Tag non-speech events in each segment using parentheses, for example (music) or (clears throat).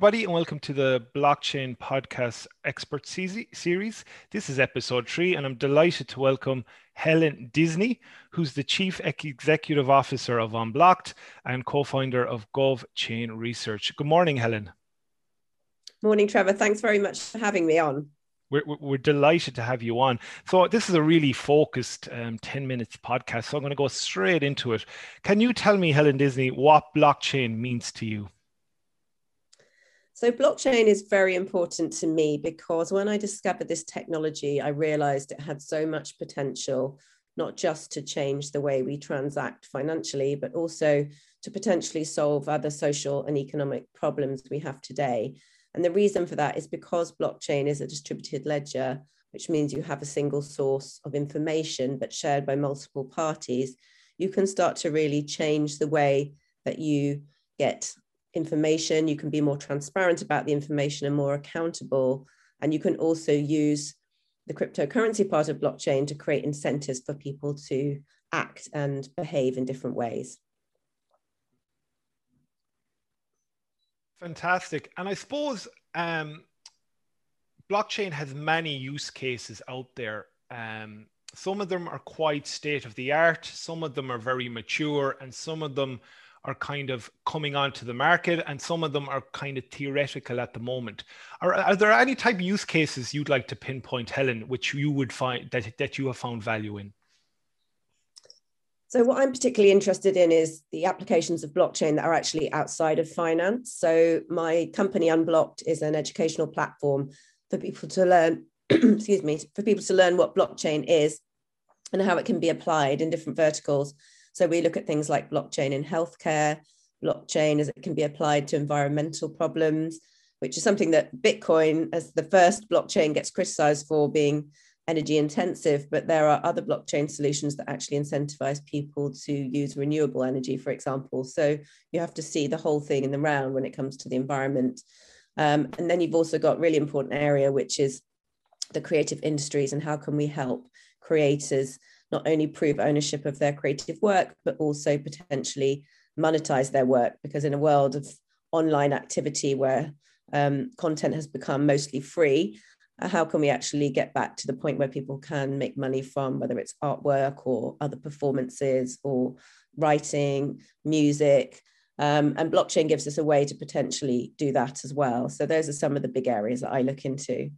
Everybody, and welcome to the Blockchain Podcast Expert Series. This is episode three, and I'm delighted to welcome Helen Disney, who's the Chief Executive Officer of Unblocked and co founder of GovChain Research. Good morning, Helen. Morning, Trevor. Thanks very much for having me on. We're, we're delighted to have you on. So, this is a really focused um, 10 minutes podcast. So, I'm going to go straight into it. Can you tell me, Helen Disney, what blockchain means to you? So, blockchain is very important to me because when I discovered this technology, I realized it had so much potential, not just to change the way we transact financially, but also to potentially solve other social and economic problems we have today. And the reason for that is because blockchain is a distributed ledger, which means you have a single source of information but shared by multiple parties. You can start to really change the way that you get information, you can be more transparent about the information and more accountable. And you can also use the cryptocurrency part of blockchain to create incentives for people to act and behave in different ways. Fantastic. And I suppose um, blockchain has many use cases out there. Um, some of them are quite state of the art, some of them are very mature, and some of them are kind of coming onto the market and some of them are kind of theoretical at the moment. Are, are there any type of use cases you'd like to pinpoint, Helen, which you would find that, that you have found value in? So, what I'm particularly interested in is the applications of blockchain that are actually outside of finance. So, my company Unblocked is an educational platform for people to learn, (clears throat) excuse me, for people to learn what blockchain is and how it can be applied in different verticals so we look at things like blockchain in healthcare, blockchain as it can be applied to environmental problems, which is something that Bitcoin, as the first blockchain, gets criticized for being energy intensive, but there are other blockchain solutions that actually incentivize people to use renewable energy, for example. So you have to see the whole thing in the round when it comes to the environment. Um, and then you've also got really important area, which is the creative industries and how can we help creators not only prove ownership of their creative work, but also potentially monetize their work. Because in a world of online activity where um, content has become mostly free, uh, how can we actually get back to the point where people can make money from whether it's artwork or other performances or writing, music? Um, and blockchain gives us a way to potentially do that as well. So those are some of the big areas that I look into.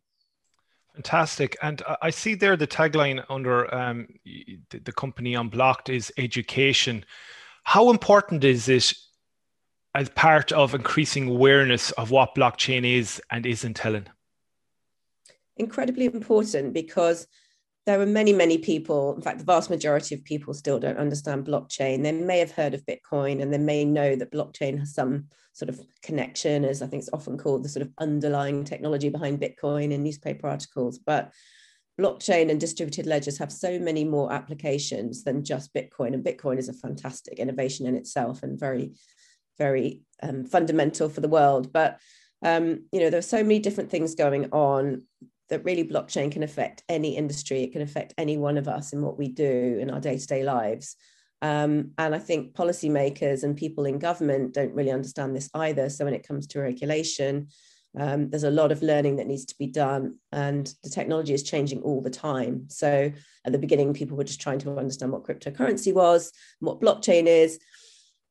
Fantastic. And I see there the tagline under um, the, company Unblocked is education. How important is it as part of increasing awareness of what blockchain is and isn't, Helen? Incredibly important because there are many, many people, in fact, the vast majority of people still don't understand blockchain. They may have heard of Bitcoin and they may know that blockchain has some sort of connection, as I think it's often called the sort of underlying technology behind Bitcoin in newspaper articles. But blockchain and distributed ledgers have so many more applications than just Bitcoin. And Bitcoin is a fantastic innovation in itself and very, very um, fundamental for the world. But um, you know, there are so many different things going on that really blockchain can affect any industry. It can affect any one of us in what we do in our day to day lives. Um, and I think policymakers and people in government don't really understand this either. So when it comes to regulation, um, there's a lot of learning that needs to be done, and the technology is changing all the time. So at the beginning, people were just trying to understand what cryptocurrency was, what blockchain is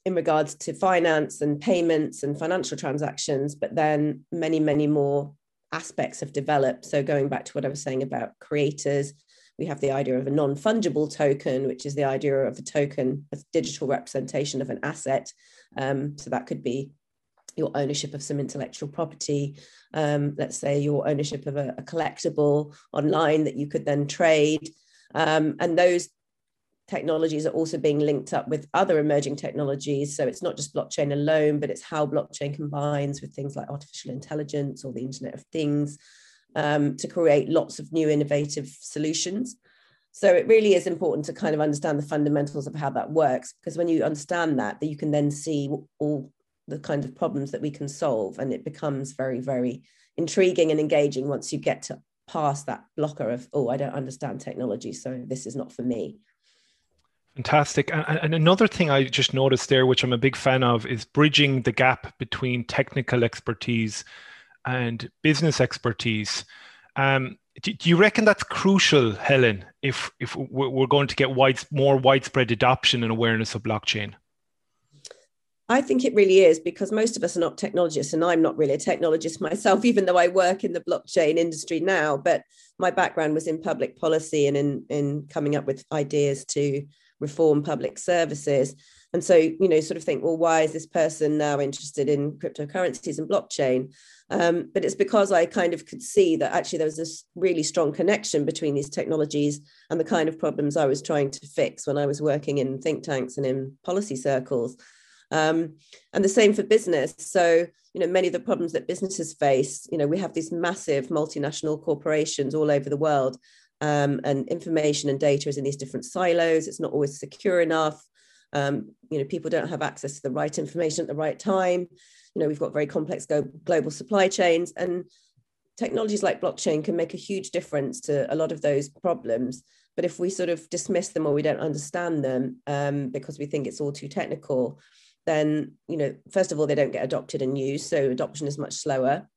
in regards to finance and payments and financial transactions. But then many, many more aspects have developed. So going back to what I was saying about creators, we have the idea of a non-fungible token, which is the idea of a token, a digital representation of an asset. Um, so that could be your ownership of some intellectual property, um, let's say your ownership of a, a, collectible online that you could then trade. Um, and those technologies are also being linked up with other emerging technologies. So it's not just blockchain alone, but it's how blockchain combines with things like artificial intelligence or the Internet of Things um, to create lots of new innovative solutions. So it really is important to kind of understand the fundamentals of how that works, because when you understand that, that you can then see all the kind of problems that we can solve, and it becomes very, very intriguing and engaging once you get to past that blocker of oh, I don't understand technology, so this is not for me. Fantastic. And, and, another thing I just noticed there, which I'm a big fan of, is bridging the gap between technical expertise and business expertise. Um, do, do, you reckon that's crucial, Helen, if if we're going to get wide, more widespread adoption and awareness of blockchain? I think it really is because most of us are not technologists, and I'm not really a technologist myself, (laughs) even though I work in the blockchain industry now. But my background was in public policy and in, in coming up with ideas to reform public services. And so, you know, sort of think, well, why is this person now interested in cryptocurrencies and blockchain? Um, but it's because I kind of could see that actually there was this really strong connection between these technologies and the kind of problems I was trying to fix when I was working in think tanks and in policy circles. Um, and the same for business. So, you know, many of the problems that businesses face, you know, we have these massive multinational corporations all over the world um, and information and data is in these different silos. It's not always secure enough. Um, you know, people don't have access to the right information at the right time. You know, we've got very complex go- global supply chains, and technologies like blockchain can make a huge difference to a lot of those problems. But if we sort of dismiss them or we don't understand them um, because we think it's all too technical, then you know, first of all, they don't get adopted and used, so adoption is much slower.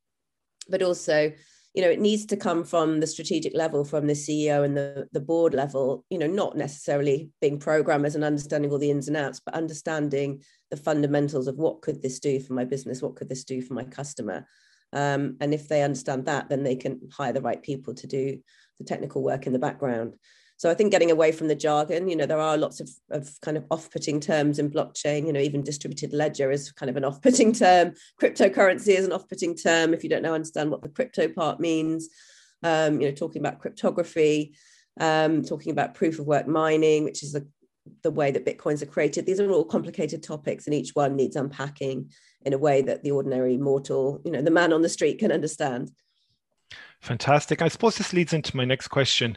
But also, you know it needs to come from the strategic level from the ceo and the, the board level you know not necessarily being programmers and understanding all the ins and outs but understanding the fundamentals of what could this do for my business? What could this do for my customer? Um, and if they understand that then they can hire the right people to do the technical work in the background so I think getting away from the jargon, you know, there are lots of, of kind of off-putting terms in blockchain, you know, even distributed ledger is kind of an off-putting (laughs) term. Cryptocurrency is an off-putting term if you don't know understand what the crypto part means. Um, you know, talking about cryptography, um, talking about proof of work mining, which is the, the way that Bitcoins are created. These are all complicated topics and each one needs unpacking in a way that the ordinary mortal, you know, the man on the street can understand. Fantastic. I suppose this leads into my next question.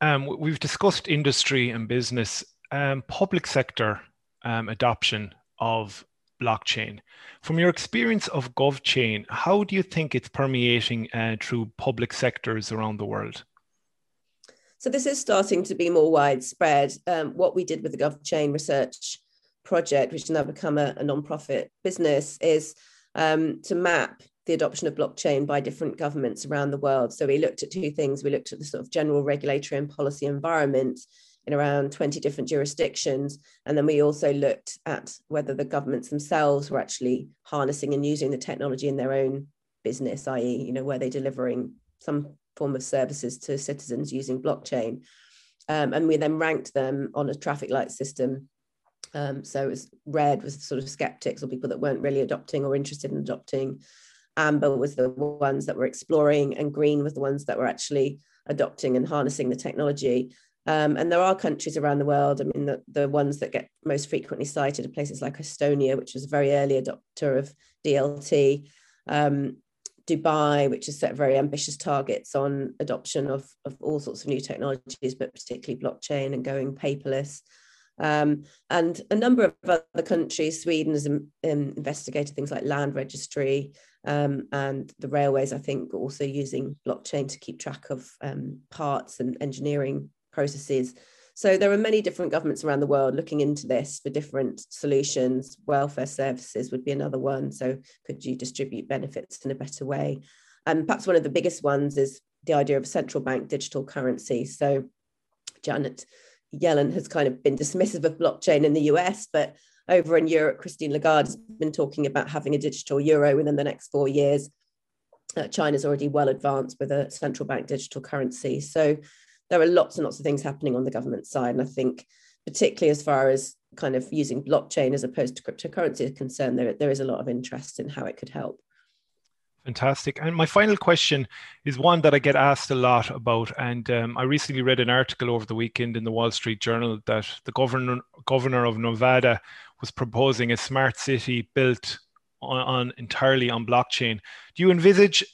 Um, we've discussed industry and business, um, public sector um, adoption of blockchain. From your experience of GovChain, how do you think it's permeating uh, through public sectors around the world? So this is starting to be more widespread. Um, what we did with the GovChain research project, which has now become a, a non-profit business, is um, to map the adoption of blockchain by different governments around the world. So we looked at two things. We looked at the sort of general regulatory and policy environment in around 20 different jurisdictions. And then we also looked at whether the governments themselves were actually harnessing and using the technology in their own business, i.e., you know, were they delivering some form of services to citizens using blockchain? Um, and we then ranked them on a traffic light system. Um, so it was red was sort of skeptics or people that weren't really adopting or interested in adopting amber was the ones that were exploring and green was the ones that were actually adopting and harnessing the technology. Um, and there are countries around the world i mean the, the ones that get most frequently cited are places like estonia which was a very early adopter of dlt um, dubai which has set very ambitious targets on adoption of, of all sorts of new technologies but particularly blockchain and going paperless. Um, and a number of other countries, Sweden has um, investigated things like land registry, um, and the railways, I think, also using blockchain to keep track of um, parts and engineering processes. So there are many different governments around the world looking into this for different solutions. Welfare services would be another one. So could you distribute benefits in a better way? And perhaps one of the biggest ones is the idea of a central bank digital currency. So Janet Yellen has kind of been dismissive of blockchain in the US, but over in Europe, Christine Lagarde has been talking about having a digital euro within the next four years. Uh, China's already well advanced with a central bank digital currency. So there are lots and lots of things happening on the government side. And I think, particularly as far as kind of using blockchain as opposed to cryptocurrency is concerned, there, there is a lot of interest in how it could help. Fantastic. And my final question is one that I get asked a lot about. And um, I recently read an article over the weekend in the Wall Street Journal that the governor, governor of Nevada was proposing a smart city built on, on entirely on blockchain. Do you envisage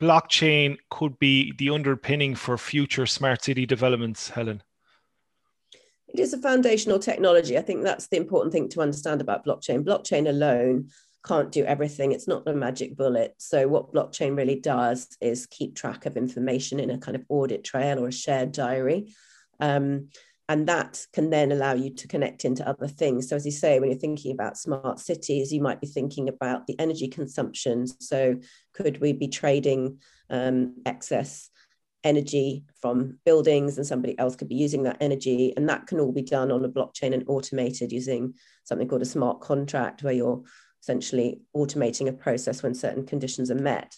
blockchain could be the underpinning for future smart city developments, Helen? It is a foundational technology. I think that's the important thing to understand about blockchain. Blockchain alone can't do everything. It's not a magic bullet. So, what blockchain really does is keep track of information in a kind of audit trail or a shared diary. Um, and that can then allow you to connect into other things. So, as you say, when you're thinking about smart cities, you might be thinking about the energy consumption. So, could we be trading um, excess energy from buildings and somebody else could be using that energy? And that can all be done on a blockchain and automated using something called a smart contract, where you're essentially automating a process when certain conditions are met.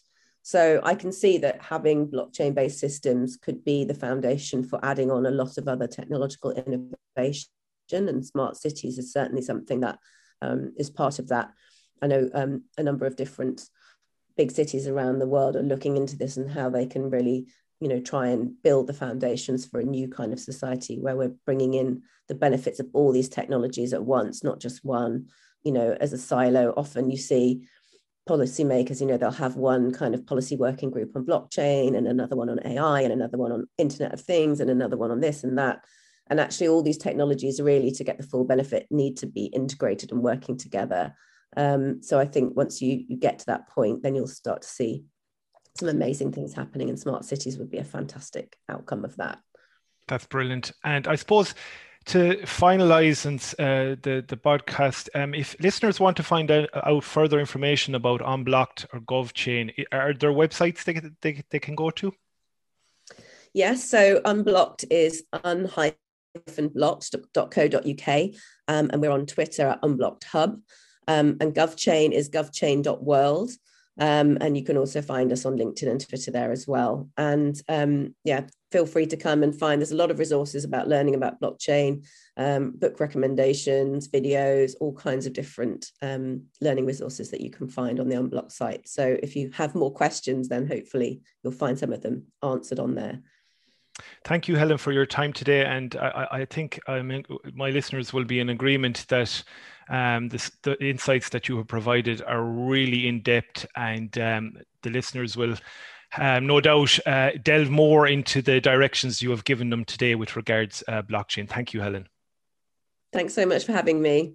So I can see that having blockchain based systems could be the foundation for adding on a lot of other technological innovation. And smart cities is certainly something that um, is part of that. I know um, a number of different big cities around the world are looking into this and how they can really you know try and build the foundations for a new kind of society where we're bringing in the benefits of all these technologies at once not just one you know as a silo often you see policymakers, you know, they'll have one kind of policy working group on blockchain and another one on AI and another one on Internet of Things and another one on this and that. And actually, all these technologies really, to get the full benefit, need to be integrated and working together. Um, so I think once you, you get to that point, then you'll start to see some amazing things happening, and smart cities would be a fantastic outcome of that. That's brilliant. And I suppose to finalize and, uh, the, the podcast, um, if listeners want to find out, out, further information about Unblocked or GovChain, are there websites they, they, they can go to? Yes, so Unblocked is un-blocked.co.uk um, and we're on Twitter at Unblocked Hub. Um, and GovChain is govchain.world. Um, and you can also find us on LinkedIn and Twitter there as well. And um, yeah, feel free to come and find. There's a lot of resources about learning about blockchain, um, book recommendations, videos, all kinds of different um, learning resources that you can find on the Unblock site. So if you have more questions, then hopefully you'll find some of them answered on there. Thank you, Helen, for your time today. And I, I think I mean, my listeners will be in agreement that um, this, the insights that you have provided are really in depth, and um, the listeners will um, no doubt uh, delve more into the directions you have given them today with regards uh, blockchain. Thank you, Helen. Thanks so much for having me.